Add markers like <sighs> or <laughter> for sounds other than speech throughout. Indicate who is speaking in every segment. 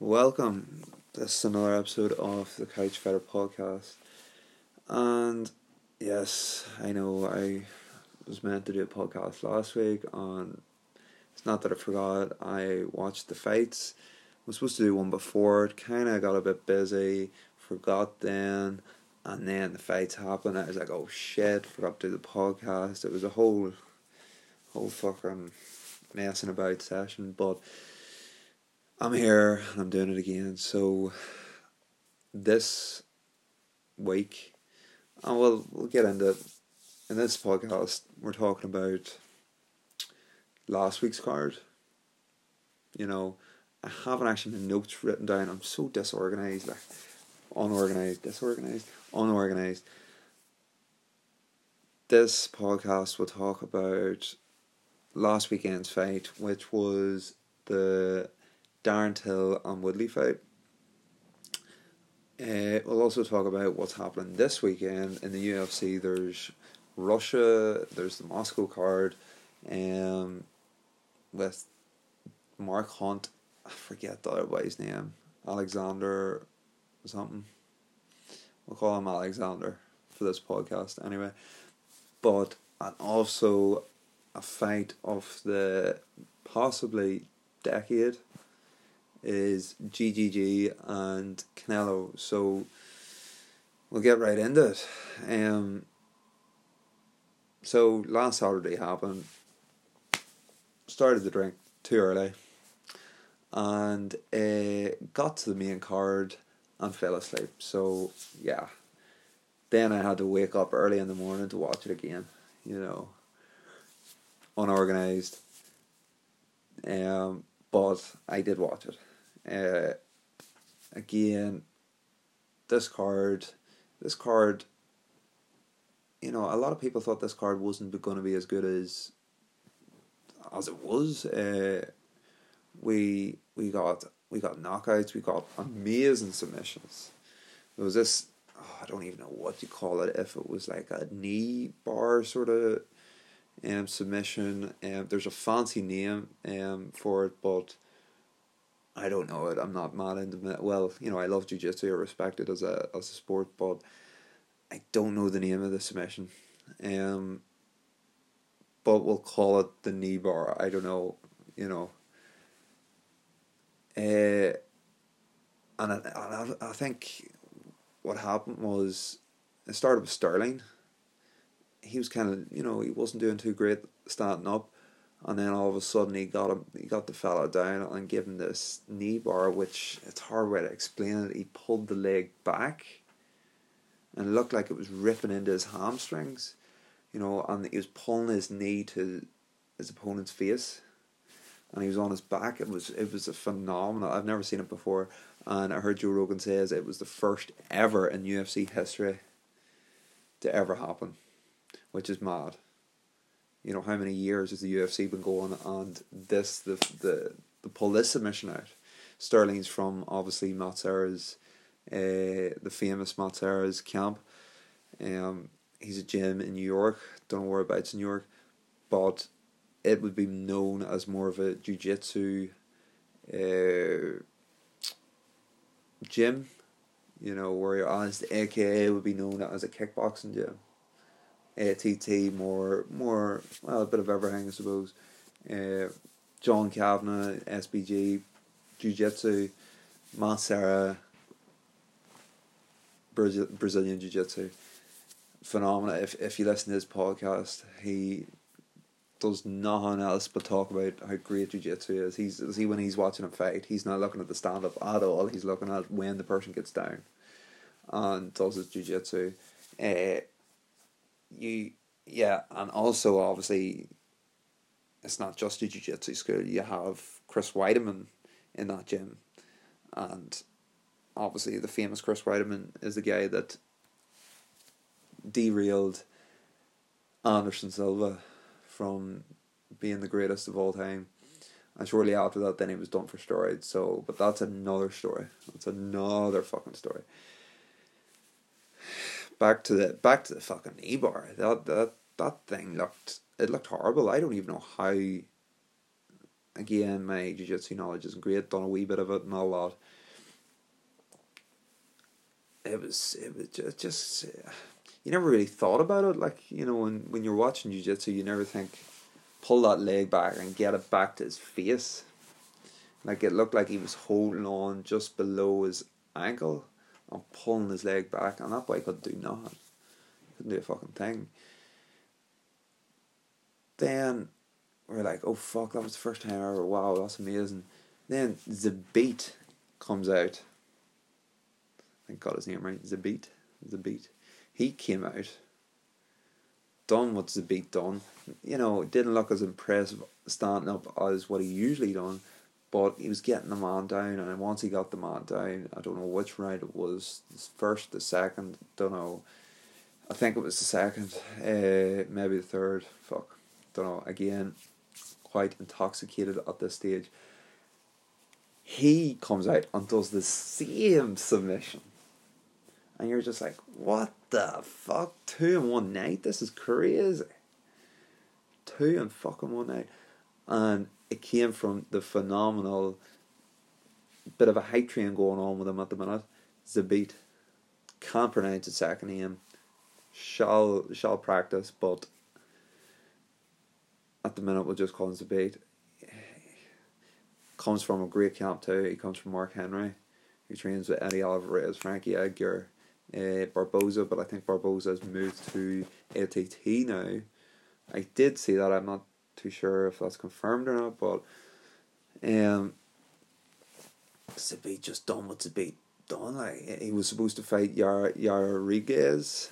Speaker 1: Welcome. This is another episode of the Couch Fighter podcast. And yes, I know I was meant to do a podcast last week on it's not that I forgot. I watched the fights. I was supposed to do one before. It kinda got a bit busy, forgot then, and then the fights happened. I was like, oh shit, forgot to do the podcast. It was a whole whole fucking messing about session, but I'm here and I'm doing it again. So this week, and we'll we'll get into it. In this podcast, we're talking about last week's card. You know, I haven't actually the notes written down. I'm so disorganized, like unorganized, disorganized, unorganized. This podcast will talk about last weekend's fight, which was the Darren Till and Woodley fight. Uh, we'll also talk about what's happening this weekend in the UFC. There's Russia, there's the Moscow card, um, with Mark Hunt. I forget the other guy's name. Alexander something. We'll call him Alexander for this podcast anyway. But and also a fight of the possibly decade is GGG and Canelo. So we'll get right into it. Um, so last Saturday happened. Started the drink too early, and uh, got to the main card and fell asleep. So yeah, then I had to wake up early in the morning to watch it again. You know, unorganized. Um, but I did watch it. Uh, again, this card, this card. You know, a lot of people thought this card wasn't going to be as good as as it was. Uh, we we got we got knockouts. We got amazing submissions. There was this. Oh, I don't even know what you call it. If it was like a knee bar sort of um, submission. Um, there's a fancy name um, for it, but I don't know it. I'm not mad into it. Well, you know, I love jiu-jitsu. I respect it as a as a sport, but I don't know the name of the submission. Um, but we'll call it the knee bar. I don't know. You know. Uh, and I, and I, I think what happened was it started with Sterling he was kind of you know he wasn't doing too great starting up, and then all of a sudden he got him he got the fella down and gave him this knee bar, which it's hard way to explain it. He pulled the leg back, and it looked like it was ripping into his hamstrings, you know, and he was pulling his knee to his opponent's face, and he was on his back. It was it was a phenomenal. I've never seen it before, and I heard Joe Rogan says it was the first ever in UFC history to ever happen which is mad. You know how many years has the UFC been going, and this the the the pull this submission out. Sterling's from obviously Matt Serra's, uh, the famous Matt Serra's camp. Um, he's a gym in New York. Don't know whereabouts in New York, but it would be known as more of a jiu-jitsu uh, gym. You know, whereas the AKA would be known as a kickboxing gym. ATT, more more well a bit of everything I suppose. Uh, John Kavanagh, SBG, Jiu Jitsu, Matt Brazil, Brazilian Jiu Jitsu. Phenomenal. If if you listen to his podcast, he does nothing else but talk about how great jiu jitsu is. He's see when he's watching a fight, he's not looking at the stand up at all. He's looking at when the person gets down, and does his jiu jitsu. Uh, you yeah, and also obviously it's not just a jiu-jitsu school. You have Chris Weidman in that gym, and obviously the famous Chris Weidman is the guy that derailed Anderson Silva from being the greatest of all time. And shortly after that, then he was done for steroids. So, but that's another story. That's another fucking story back to the back to the fucking knee bar. That that that thing looked it looked horrible. I don't even know how again, my jiu-jitsu knowledge isn't great. Done a wee bit of it, not a lot. It was it was just, just you never really thought about it. Like you know, when when you're watching jiu-jitsu, you never think pull that leg back and get it back to his face. Like it looked like he was holding on just below his ankle and pulling his leg back, and that boy could do nothing. Couldn't do a fucking thing. Then we're like, oh fuck, that was the first time ever. Wow, that's amazing. Then Zabit comes out. I got his name right. Zabit. Zabit. He came out. Done what Zabit done. You know, didn't look as impressive standing up as what he usually done, but he was getting the man down. And once he got the man down, I don't know which round it was. First, the second, don't know. I think it was the second, uh, maybe the third. Fuck, don't know. Again, quite intoxicated at this stage. He comes out and does the same submission. And you're just like, what the fuck? Two in one night? This is crazy. Two in fucking one night. And it came from the phenomenal bit of a hype train going on with him at the minute. Zabit. Can't pronounce his second name. Shall shall practice, but at the minute we'll just call him Zabit. <sighs> Comes from a great camp too. He comes from Mark Henry. He trains with Eddie Alvarez, Frankie Edgar, uh, Barboza, but I think Barboza has moved to ATT now. I did see that. I'm not too sure if that's confirmed or not, but um, Zabit just done what Zabit done. Like he was supposed to fight Yar Yar Rodriguez.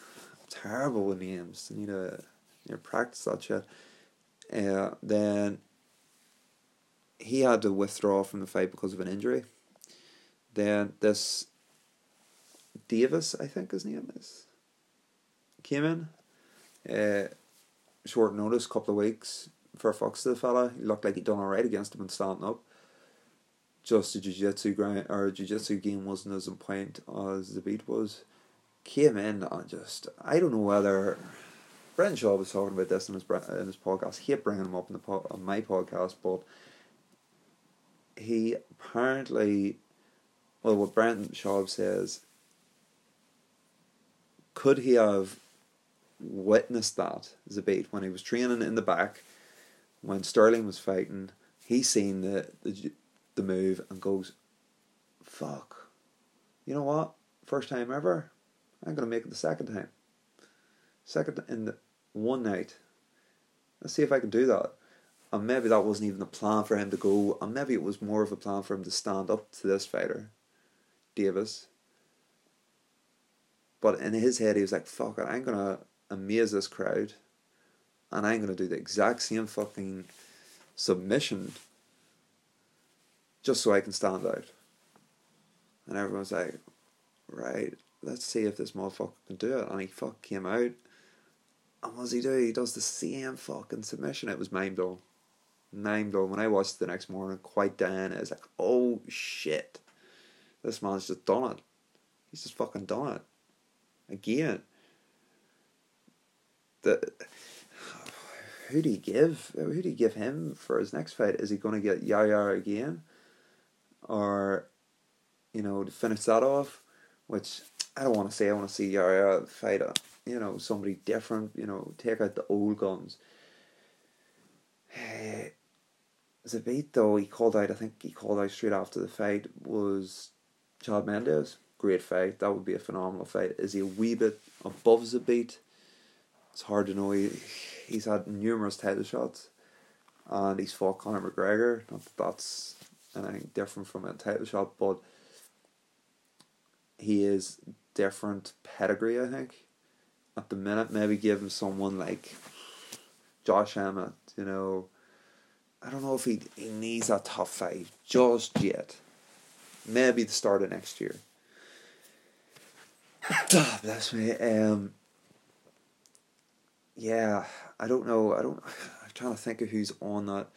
Speaker 1: Terrible with names. You need to you know, practice that shit. Uh, then he had to withdraw from the fight because of an injury. Then this Davis, I think his name is, came in. Uh, short notice, couple of weeks for Fox the fella. He looked like he'd done alright against him and standing up. Just the jiu-jitsu grind or jiu-jitsu game wasn't as on point as the beat was. Came in and just I don't know whether Brendan Schaub was talking about this in his in his podcast. He kept bringing him up in the on my podcast, but he apparently, well, what Brendan Schaub says could he have witnessed that Zabit when he was training in the back when Sterling was fighting? He seen the the the move and goes, "Fuck, you know what? First time ever, I'm gonna make it the second time. Second in the one night. Let's see if I can do that." And maybe that wasn't even a plan for him to go, and maybe it was more of a plan for him to stand up to this fighter, Davis but in his head, he was like, fuck it, I'm to amaze this crowd and I'm going to do the exact same fucking submission just so I can stand out. And everyone's like, right, let's see if this motherfucker can do it. And he fuck came out. And what does he do? He does the same fucking submission. It was mind blowing. Mind blowing. When I watched the next morning, quite down, I was like, oh shit. This man's just done it. He's just fucking done it again. The who do you give? Who do you give him for his next fight? Is he going to get Yaya again, or you know to finish that off? Which I don't want to say. I want to see Yaya fight a, you know somebody different. You know, take out the old guns. Eh, Zabit though he called out. I think he called out straight after the fight was Chad Mendes great fight. That would be a phenomenal fight. Is he a wee bit above Zabit? It's hard to know. He, he's had numerous title shots, and he's fought Conor McGregor. Not that that's anything different from a title shot, but he is different pedigree. I think at the minute, maybe give him someone like Josh Emmett. You know, I don't know if he he needs a tough fight just yet. Maybe the start of next year. oh, <sighs> bless me. Um, yeah, I don't know. I don't. <sighs> I'm trying to think of who's on that.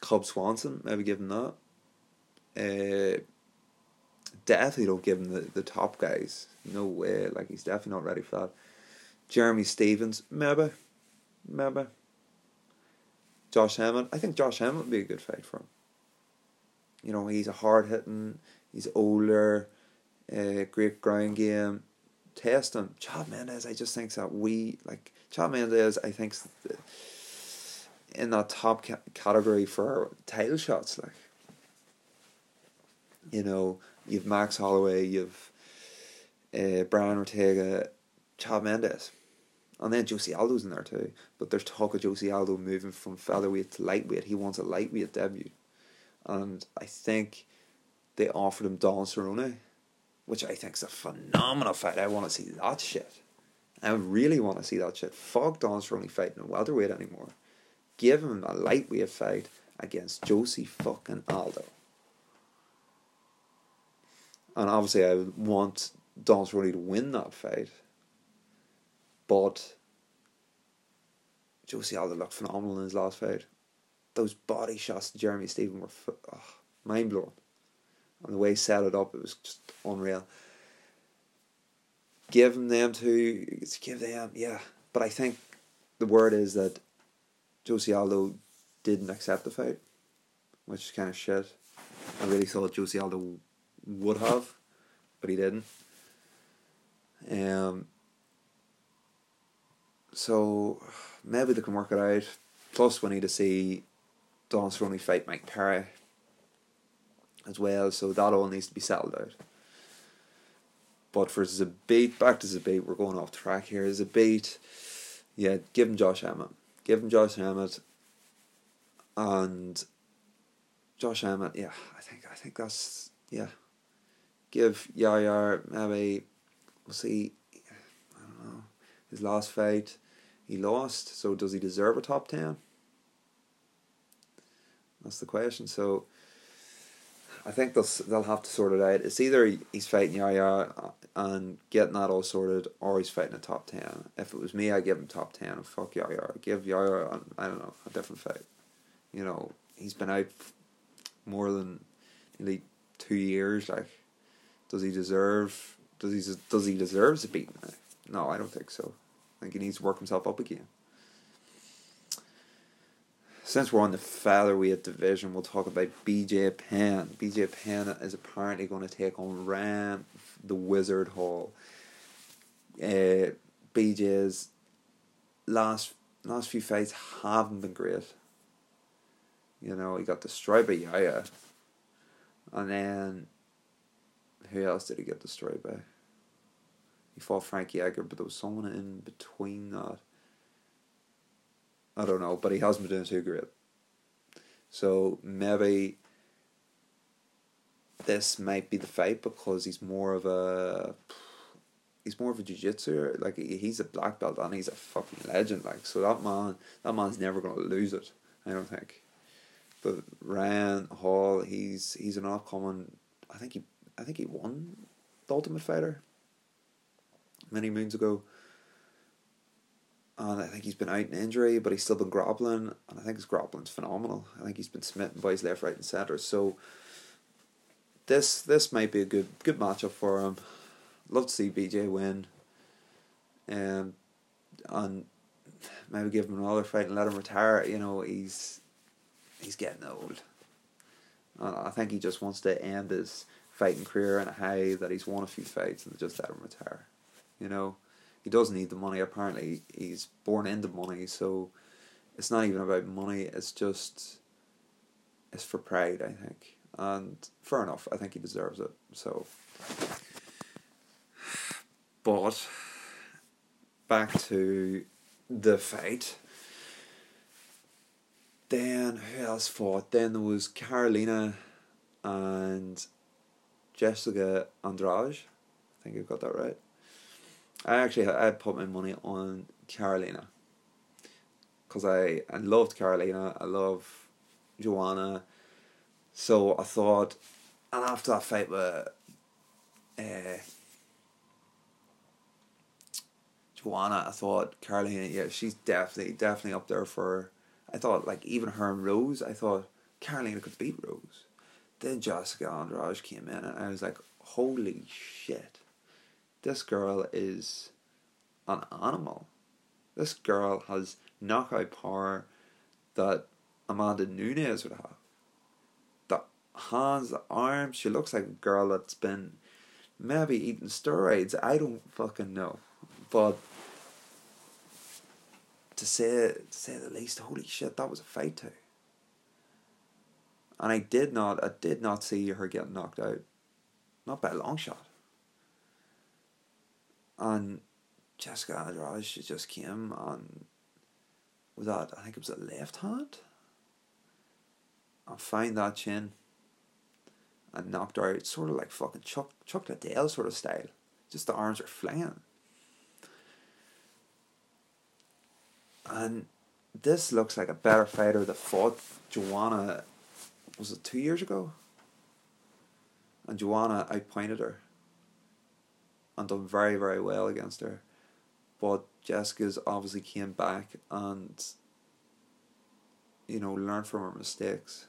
Speaker 1: Cub Swanson, maybe give him that. Uh, definitely don't give him the, the top guys. No way. Like he's definitely not ready for that. Jeremy Stephens, maybe, maybe. Josh Hammond. I think Josh Hammond would be a good fight for him. You know, he's a hard hitting, he's older, uh, great ground game. Test him. Chad Mendes, I just think that we, like, Chad Mendes, I think, in that top ca- category for title shots. Like, you know, you've Max Holloway, you've uh, Brian Ortega, Chad Mendes. And then Jose Aldo's in there too. But there's talk of Jose Aldo moving from featherweight to lightweight. He wants a lightweight debut. And I think they offered him Don Cerrone, which I think is a phenomenal fight. I want to see that shit. I really want to see that shit. Fuck Don Cerrone fighting a welterweight anymore. Give him a lightweight fight against Josie fucking Aldo. And obviously I want Don Cerrone to win that fight but Josie Aldo looked phenomenal in his last fight. Those body shots to Jeremy Stephens were oh, mind blowing. And the way he set it up, it was just unreal. Give them to give them, yeah. But I think the word is that Josie Aldo didn't accept the fight, which is kind of shit. I really thought Josie Aldo would have, but he didn't. Um, so maybe they can work it out. Plus, we need to see Don Cerrone fight Mike Perry as well, so that all needs to be settled out. But for Zabit, back to Zabit, we're going off track here. Zabit, yeah, give him Josh Emmett. Give him Josh Emmett. And Josh Emmett, yeah, I think I think that's yeah. Give Yaya maybe we'll see I don't know. His last fight he lost, so does he deserve a top 10? That's the question. So I think they'll they'll have to sort it out. It's either he's fighting Yaya uh, and getting that all sorted, or he's fighting a top ten. If it was me, I'd give him top ten and fuck Yaya. Give Yaya, I don't know, a different fight. You know, he's been out more than nearly two years. Like, does he deserve? Does he does he deserve to beat? No, I don't think so. I think he needs to work himself up again. Since we're on the featherweight division, we'll talk about BJ Penn. BJ Penn is apparently going to take on Ryan the Wizard Hall. Uh, BJ's last last few fights haven't been great. You know, he got destroyed by Yaya. And then who else did he get destroyed by? he fought Frankie Edgar, but there was someone in between that. I don't know, but he hasn't been doing too great. So maybe this might be the fight because he's more of a he's more of a jiu-jitsu like he's a black belt and he's a fucking legend like so that man that man's never going to lose it I don't think but Ryan Hall he's he's an upcoming I think he I think he won the Ultimate Fighter many moons ago. And I think he's been out in injury, but he's still been grappling, and I think his grappling's phenomenal. I think he's been smitten by his left, right, and centre. So this this might be a good good matchup for him. Love to see BJ win. Um, and maybe give him another fight and let him retire. You know, he's he's getting old. And I think he just wants to end his fighting career in a high that he's won a few fights and just let him retire. You know, he does need the money. Apparently, he's born into money, so it's not even about money. It's just it's for pride, I think, and fair enough. I think he deserves it. So, but back to the fight. Then who else fought? Then there was Karolina and Jessica Andrade. I think I got that right. I actually I put my money on Karolina because I I loved Karolina. I love Joanna. So I thought, and after that fight with uh, Joanna, I thought Karolina, yeah, she's definitely definitely up there for. I thought like even her and Rose, I thought Karolina could beat Rose. Then Jessica Andrade came in, and I was like, holy shit this girl is an animal. This girl has knockout power that Amanda Nunes would have. The hands, the arms. She looks like a girl that's been maybe eating steroids. I don't fucking know, but to say to say the least, holy shit, that was a fight too. And I did not, I did not see her get knocked out, not by a long shot. And Jessica Andrade, just came and was that I think it was a left hand. And find that chin and knocked her out, sort of like fucking Chuck Chuck Liddell sort of style. Just the arms are flinging. And this looks like a better fighter that fought Joanna was it two years ago? And Joanna outpointed her and done very, very well against her. But Jessica's obviously came back and you know, learned from her mistakes.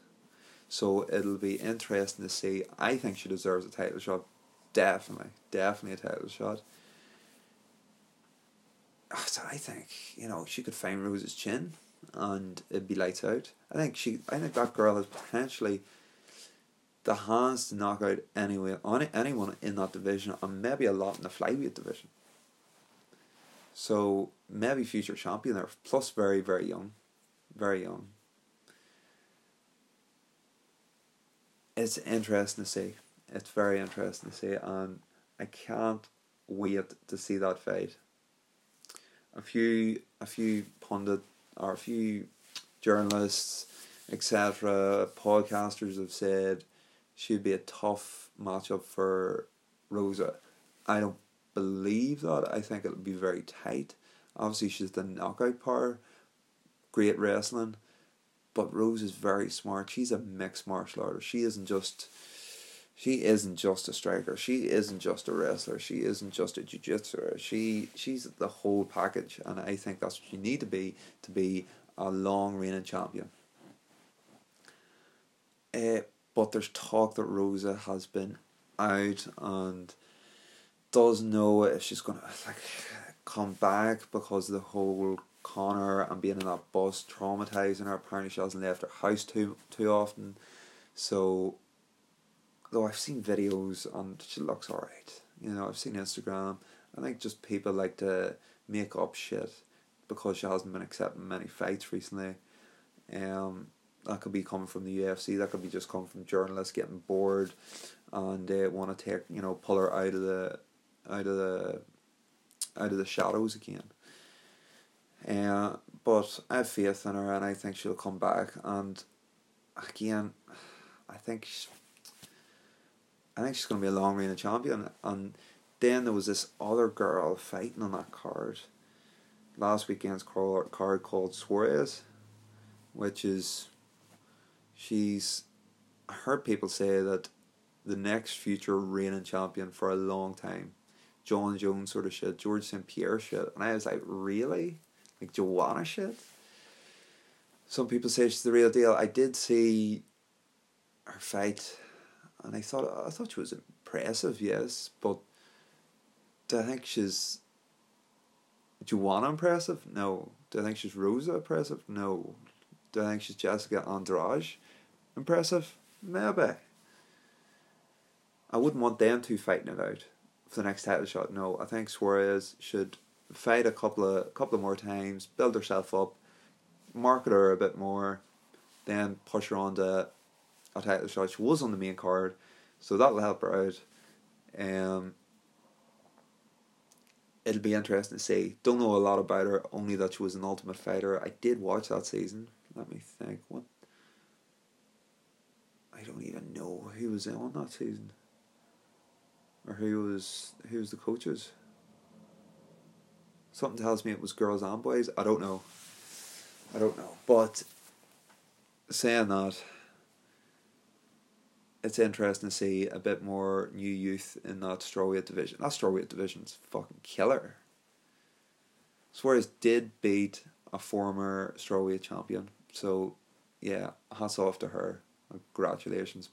Speaker 1: So it'll be interesting to see. I think she deserves a title shot. Definitely. Definitely a title shot. Ah, so I think, you know, she could find Rose's chin and it'd be lights out. I think she I think that girl has potentially the hands to knock out anyway on anyone in that division and maybe a lot in the flyweight division. So maybe future champion there, plus very, very young. Very young. It's interesting to see. It's very interesting to see and I can't wait to see that fight. A few a few pundit or a few journalists, etc., podcasters have said she'd be a tough matchup for Rosa. I don't believe that. I think it'll be very tight. Obviously, she's the knockout power, great wrestling, but Rose is very smart. She's a mixed martial artist. She isn't just. She isn't just a striker. She isn't just a wrestler. She isn't just a jiu-jitsu. She she's the whole package, and I think that's what you need to be to be a long reigning champion. But there's talk that Rosa has been out and doesn't know if she's gonna like come back because the whole Conor and being in that bus traumatizing her. Apparently, she hasn't left her house too too often. So, though I've seen videos and she looks alright. You know, I've seen Instagram. I think just people like to make up shit because she hasn't been accepting many fights recently. Um, that could be coming from the UFC. That could be just coming from journalists getting bored and they uh, want to take you know pull her out of the out of the out of the shadows again. Uh, but I have faith in her, and I think she'll come back. And again, I think she, I think she's going to be a long reigning champion. And then there was this other girl fighting on that card last weekend's card called Suarez, which is she's. I heard people say that the next future reigning champion for a long time, Jon Jones sort of shit, George St Pierre shit, and I was like, really, like Joanna shit. Some people say she's the real deal. I did see her fight, and I thought I thought she was impressive, yes, but do I think she's Joanna impressive? No. Do I think she's Rosa impressive? No. Do I think she's Jessica Andrade impressive? Maybe. I wouldn't want them two fighting it out for the next title shot. No, I think Suarez should fight a couple of couple of more times, build herself up, market her a bit more, then push her on to a title shot. She was on the main card, so that'll help her out. Um, it'll be interesting to see. Don't know a lot about her, only that she was an Ultimate Fighter. I did watch that season. Let me think. What? I don't even know who was on that season, or who was who was the coaches. Something tells me it was girls and boys. I don't know. I don't know. But saying that, it's interesting to see a bit more new youth in that strawweight division. That strawweight division's fucking killer. Suarez did beat a former strawweight champion, so yeah, hats off to her. Congratulations.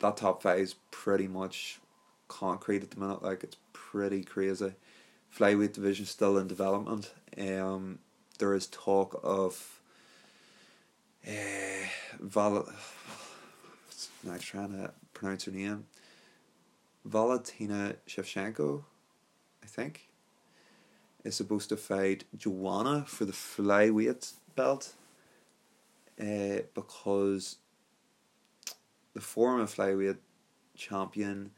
Speaker 1: That top five is pretty much concrete at the minute. Like it's pretty crazy. Flyweight division still in development. Um, there is talk of uh, Val- now trying to pronounce her name. Valentina Shevchenko, I think, is supposed to fight Joanna for the flyweight belt. Uh, because the former flyweight champion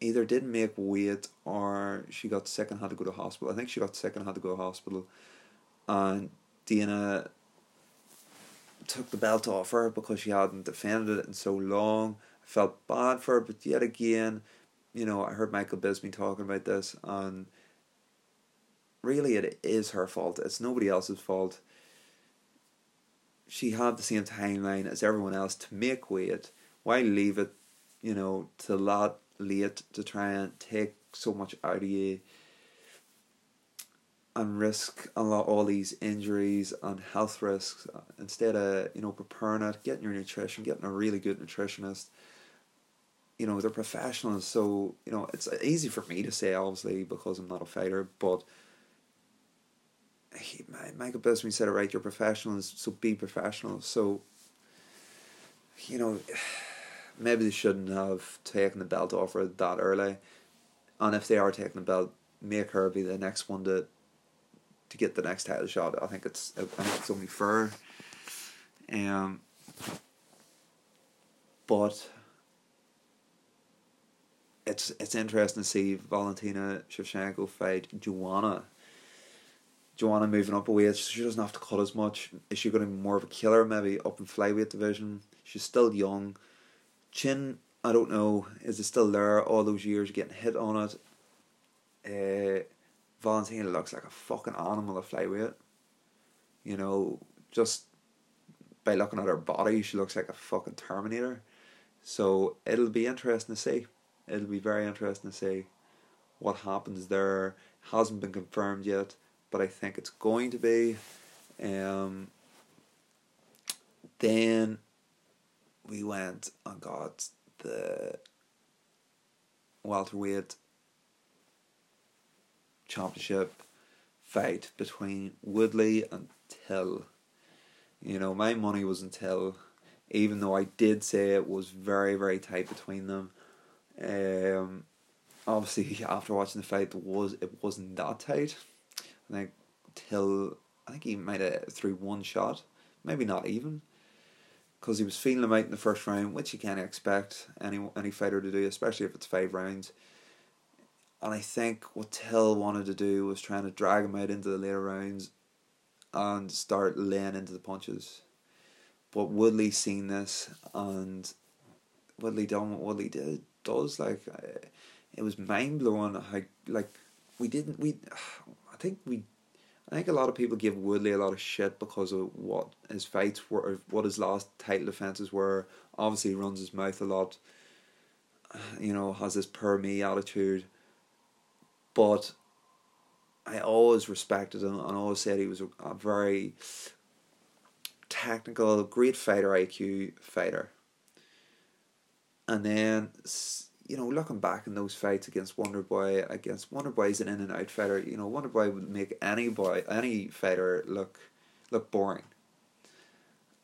Speaker 1: either didn't make weight or she got sick and had to go to hospital. I think she got sick and had to go to hospital. And Dana took the belt off her because she hadn't defended it in so long. I felt bad for her, but yet again, you know, I heard Michael Bisping talking about this, and really it is her fault. It's nobody else's fault. She had the same timeline as everyone else to make weight. Why leave it, you know, to that late to try and take so much out of you? and risk a lot all these injuries and health risks instead of you know preparing it, getting your nutrition, getting a really good nutritionist. You know they're professionals, so you know it's easy for me to say obviously because I'm not a fighter, but. He, Michael Bisping said it right. You're professionals, so be professional. So, you know, <sighs> maybe they shouldn't have taken the belt off her that early. And if they are taking the belt, make her be the next one to to get the next title shot. I think it's I think it's only fair. Um, but it's it's interesting to see Valentina Shevchenko fight Joanna. Joanna moving up a weight, she doesn't have to cut as much. Is she going to be more of a killer? Maybe up in flyweight division. She's still young. Chin, I don't know. Is it still there? All those years getting hit on it. Uh, Valentina looks like a fucking animal of flyweight. You know, just by looking at her body, she looks like a fucking Terminator. So it'll be interesting to see. It'll be very interesting to see what happens there. Hasn't been confirmed yet, but I think it's going to be. Um, then we went and got the welterweight championship fight between Woodley and Till. You know, my money was in Till, even though I did say it was very, very tight between them. Um, obviously, <laughs> after watching the fight, was it wasn't that tight. I think Till, I think he made it through one shot, maybe not even, because he was feeling him out in the first round, which you can't expect any any fighter to do, especially if it's five rounds. And I think what Till wanted to do was trying to drag him out into the later rounds and start laying into the punches. But Woodley seen this and Woodley done what Woodley did does like it was mind blowing how like we didn't we think we I think a lot of people give Woodley a lot of shit because of what his fights were, what his last title defenses were. Obviously, he runs his mouth a lot. You know, has this per me attitude but I always respected him and always said he was a, a very technical, great fighter IQ fighter. And then, you know, looking back in those fights against Wonder Boy, against Wonder Boy's an in and out fighter. You know, Wonder Boy would make any boy, any fighter look look boring.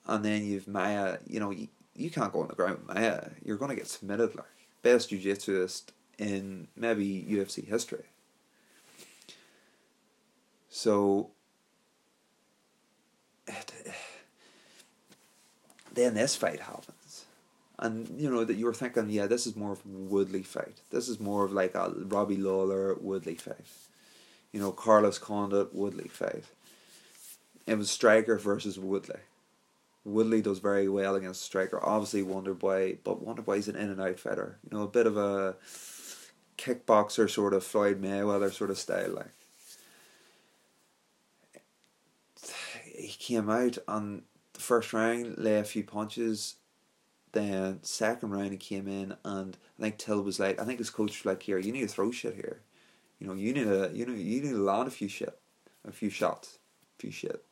Speaker 1: And then you've Maia. You know, you, you can't go on the ground with Maia. You're gonna get submitted like best jiu-jitsuist in maybe UFC history. So <sighs> then this fight happens. And you know that you were thinking, yeah, this is more of Woodley fight. This is more of like a Robbie Lawler Woodley fight. You know, Carlos Condit Woodley fight. It was Striker versus Woodley. Woodley does very well against Striker. Obviously Wonder Boy, but Wonder Boy's an in and out fighter. You know, a bit of a kickboxer sort of Floyd Mayweather sort of style like. he came out on the first round, lay a few punches. Then second round he came in and I think Till was like I think his coach was like here, you need to throw shit here. You know, you need to you know you need to land a few shit. A few shots. A few shit.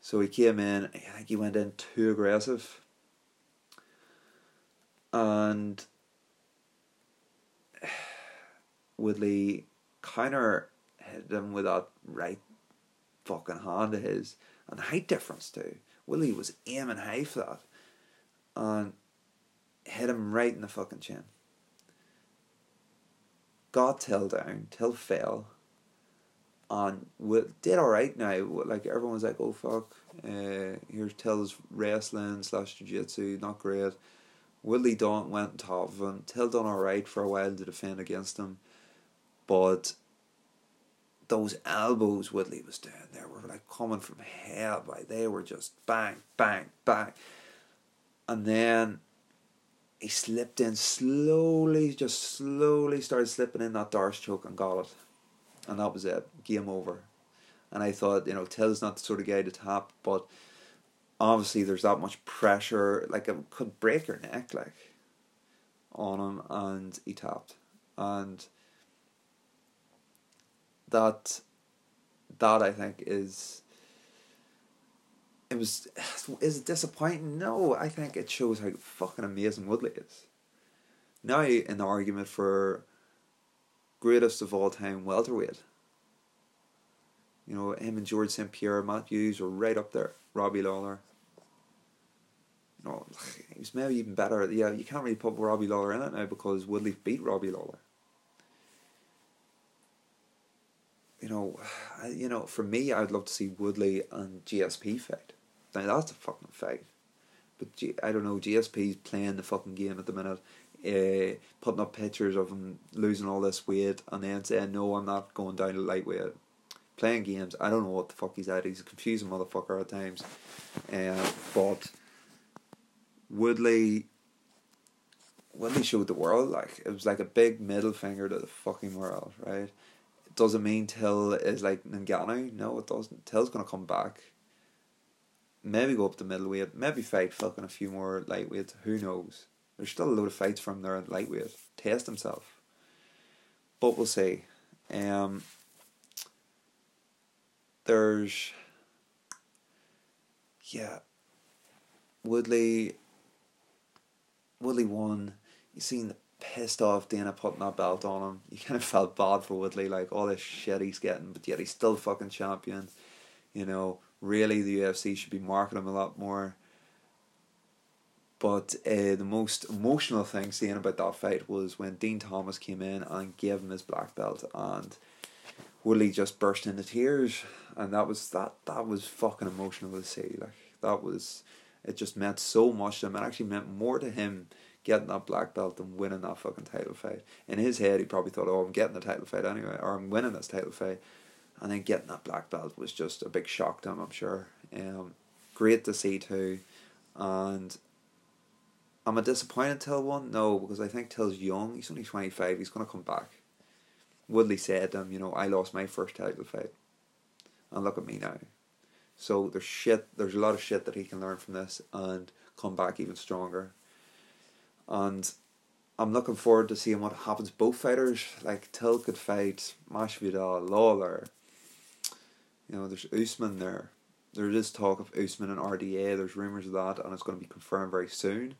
Speaker 1: So he came in, I think he went in too aggressive. And <sighs> Woodley counter hit him with that right fucking hand of his. And height difference too. Willie was aiming high for that. And hit him right in the fucking chin. Got Till down, Till fell, and we did all right now. Like everyone was like, "Oh fuck, uh, here's Till's wrestling slash jiu-jitsu, not great." Woodley Don went on top of him. Till done all right for a while to defend against him, but those elbows Woodley was doing there were like coming from hell. Like they were just bang, bang, bang, and then he slipped in slowly, just slowly started slipping in that D'Arce choke and got it, and that was it. Game over. And I thought, you know, Till's not the sort of guy to tap, but obviously there's that much pressure, like it could break your neck, like on him, and he tapped, and that that I think is it was <sighs> is it disappointing? No, I think it shows how fucking amazing Woodley is. Now in the argument for greatest of all time welterweight. You know, him and George St. Pierre, Matt Hughes are right up there. Robbie Lawler. You know, <sighs> he was maybe even better. Yeah, you can't really put Robbie Lawler in it now because Woodley beat Robbie Lawler. you know, <sighs> you know, for me, I'd love to see Woodley and GSP fight. Now that's a fucking fight. But G- I don't know, GSP's playing the fucking game at the minute, uh, putting up pictures of him losing all this weight and then saying, no, I'm not going down to lightweight. Playing games, I don't know what the fuck he's at. He's a confusing motherfucker at times. Uh, but Woodley Woodley showed the world like it was like a big middle finger to the fucking world, right? doesn't mean Till is like Ngannou. No, it doesn't. Till's gonna come back. Maybe go up to middleweight. Maybe fight fucking a few more lightweights. Who knows? There's still a load of fights from there at lightweight. Test himself. But we'll see. Um, there's yeah. Woodley Woodley won. You seen the pissed off Dana putting that belt on him. You kind of felt bad for Woodley, like all this shit he's getting, but yet he's still fucking champion. You know, really the UFC should be marketing him a lot more. But uh, the most emotional thing seeing about that fight was when Din Thomas came in and gave him his black belt, and Woodley just burst into tears, and that was that that was fucking emotional to see. Like that was, it just meant so much to him. It actually meant more to him getting that black belt and winning that fucking title fight. In his head, he probably thought, "Oh, I'm getting the title fight anyway, or I'm winning this title fight," and then getting that black belt was just a big shock to him. I'm sure. Um, great to see too, and am I disappointed Till one? No, because I think Till's young. He's only twenty five. He's gonna come back. Woodley said to him, you know, I lost my first title fight, and look at me now. So there's shit. There's a lot of shit that he can learn from this and come back even stronger and I'm looking forward to seeing what happens. Both fighters, like Till could fight Masvidal, Lawler. You know, there's Usman there. There is talk of Usman and RDA. There's rumors of that, and it's going to be confirmed very soon.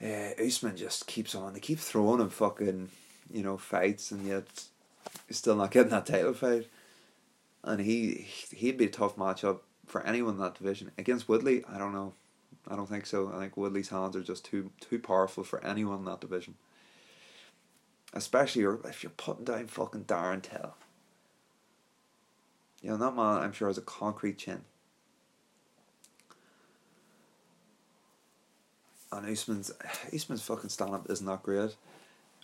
Speaker 1: Uh, Usman just keeps on. They keep throwing him fucking, you know, fights, and yet he's still not getting that title fight. And he he'd be a tough matchup for anyone in that division against Woodley. I don't know. I don't think so. I think Woodley's hands are just too too powerful for anyone in that division. Especially if you're putting down fucking Darren Till. You know, man, I'm sure, has a concrete chin. And Usman's, Usman's fucking stand up isn't that great.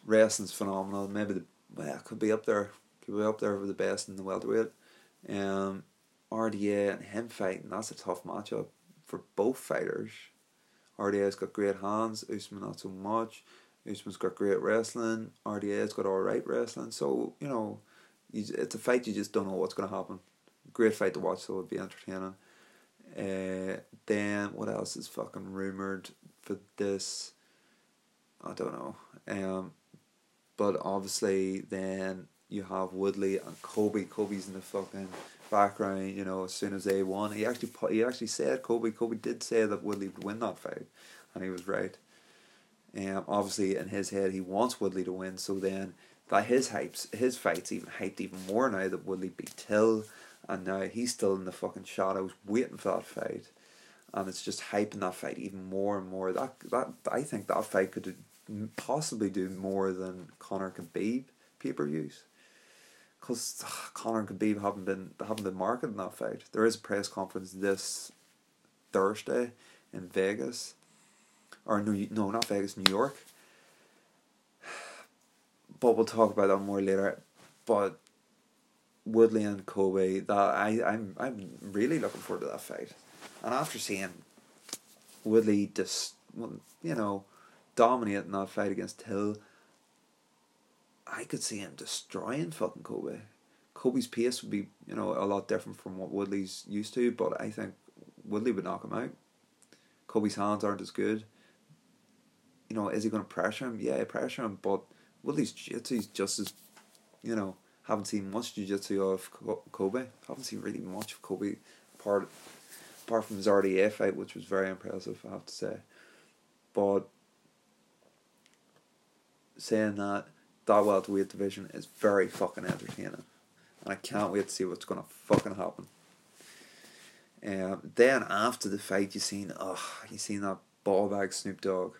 Speaker 1: Wrestling's phenomenal. Maybe the, well, could be up there. Could be up there with the best in the welterweight. Um, RDA and him fighting, that's a tough matchup for both fighters. RDA's got great hands, Usman not so much. Usman's got great wrestling, RDA's got alright wrestling. So, you know, you, it's a fight you just don't know what's going to happen. Great fight to watch, so it'll be entertaining. Uh, then, what else is fucking rumoured for this? I don't know. Um, but obviously, then you have Woodley and Colby. Colby's in the fucking background, you know, as soon as they won, he actually he actually said Kobe. Colby did say that Woodley would win that fight, and he was right. Um, obviously, in his head, he wants Woodley to win. So then, that his hypes, his fights even hyped even more now that Woodley beat Till, and now he's still in the fucking shadows waiting for that fight. and it's just hyping that fight even more and more. That that I think that fight could possibly do more than Conor Khabib pay per views. Because ah, Conor and Khabib haven't been haven't been marketing that fight. There is a press conference this Thursday in Vegas, or no, no, not Vegas, New York. But we'll talk about that more later. But Woodley and Colby, that I I'm I'm really looking forward to that fight, and after seeing Woodley just you know dominating that fight against Hill, I could see him destroying fucking Colby. Colby's pace would be you know a lot different from what Woodley's used to, but I think Woodley would knock him out. Colby's hands aren't as good. You know, is he going to pressure him? Yeah, pressure him, but Woodley's jiu-jitsu is just as, you know, haven't seen much jiu-jitsu of Colby. Haven't seen really much of Colby apart, apart from his RDA fight, which was very impressive, I have to say. But saying that, that welterweight division is very fucking entertaining. And I can't wait to see what's going to fucking happen. Um, then after the fight, you seen oh, you seen that ball bag Snoop Dogg.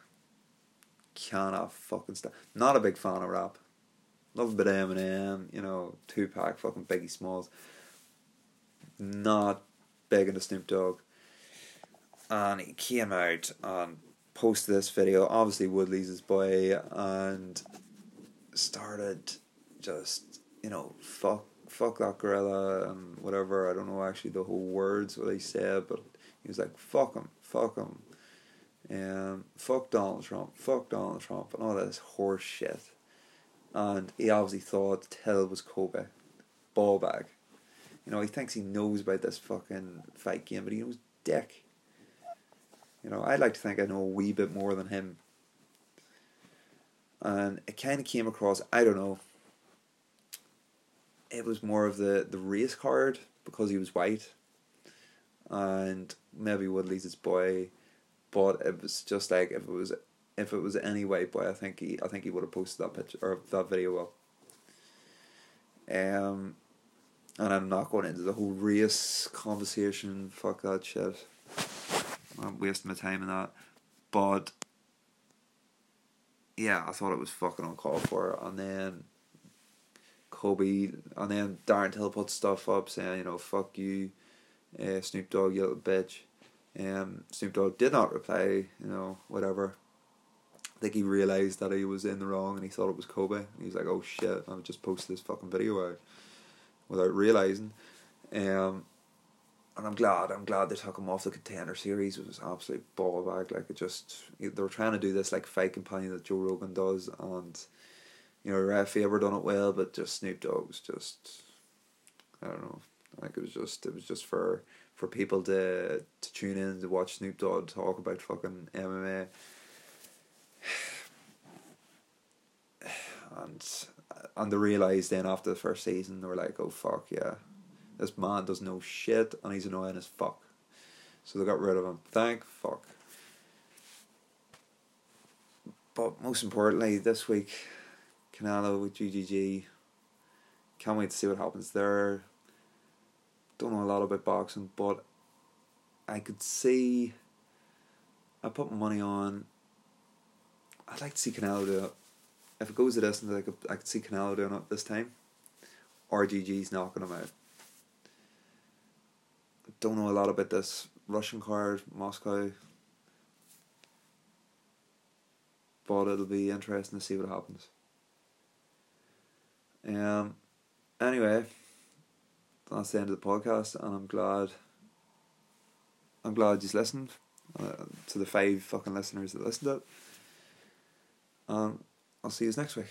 Speaker 1: Cannot fucking stop. Not a big fan of rap. Love a bit of Eminem, you know, Tupac, fucking Biggie Smalls. Not big into Snoop Dogg. And he came out and posted this video. Obviously, Woodley's his boy, and started just you know fuck fuck that gorilla and whatever. I don't know actually the whole words what he said, but he was like fuck him, fuck him, and fuck Donald Trump, fuck Donald Trump, and all this horse shit. And he obviously thought Till was Colby, ball bag. You know, he thinks he knows about this fucking fight game, but he knows dick. You know, I'd like to think I know a wee bit more than him. And it kind of came across, I don't know, it was more of the, the race card because he was white. And maybe Woodley's his boy, but it was just like if it was if it was any white boy, I think he I think he would have posted that picture or that video well. Um, and I'm not going into the whole race conversation. Fuck that shit. I'm wasting my time in that. But yeah, I thought it was fucking uncalled for. And then Colby, and then Darren Till put stuff up saying, you know, fuck you, uh, Snoop Dogg, you little bitch. Um, Snoop Dogg did not reply, you know, whatever. I think he realised that he was in the wrong and he thought it was Colby. He was like, oh shit, I've just posted this fucking video out without realising. Um, and I'm glad, I'm glad they took him off the contender series. It was absolute ball bag. Like, it just, they were trying to do this like fight companion that Joe Rogan does and you know, Ref Faber done it well, but just Snoop Dogg was just I don't know. Like it was just it was just for for people to to tune in to watch Snoop Dogg talk about fucking MMA. <sighs> And and they realised then after the first season they were like, oh fuck yeah, this man does no shit and he's annoying as fuck. So they got rid of him. Thank fuck. But most importantly, this week Canelo with GGG. Can't wait to see what happens there. Don't know a lot about boxing, but I could see. I put my money on. I'd like to see Canelo do it. If it goes to this, I could I could see Canelo doing it this time. RGG's knocking him out. Don't know a lot about this Russian card, Moscow. But it'll be interesting to see what happens. Um, anyway, that's the end of the podcast, and I'm glad. I'm glad you listened uh, to the five fucking listeners that listened to it. Um, I'll see you next week.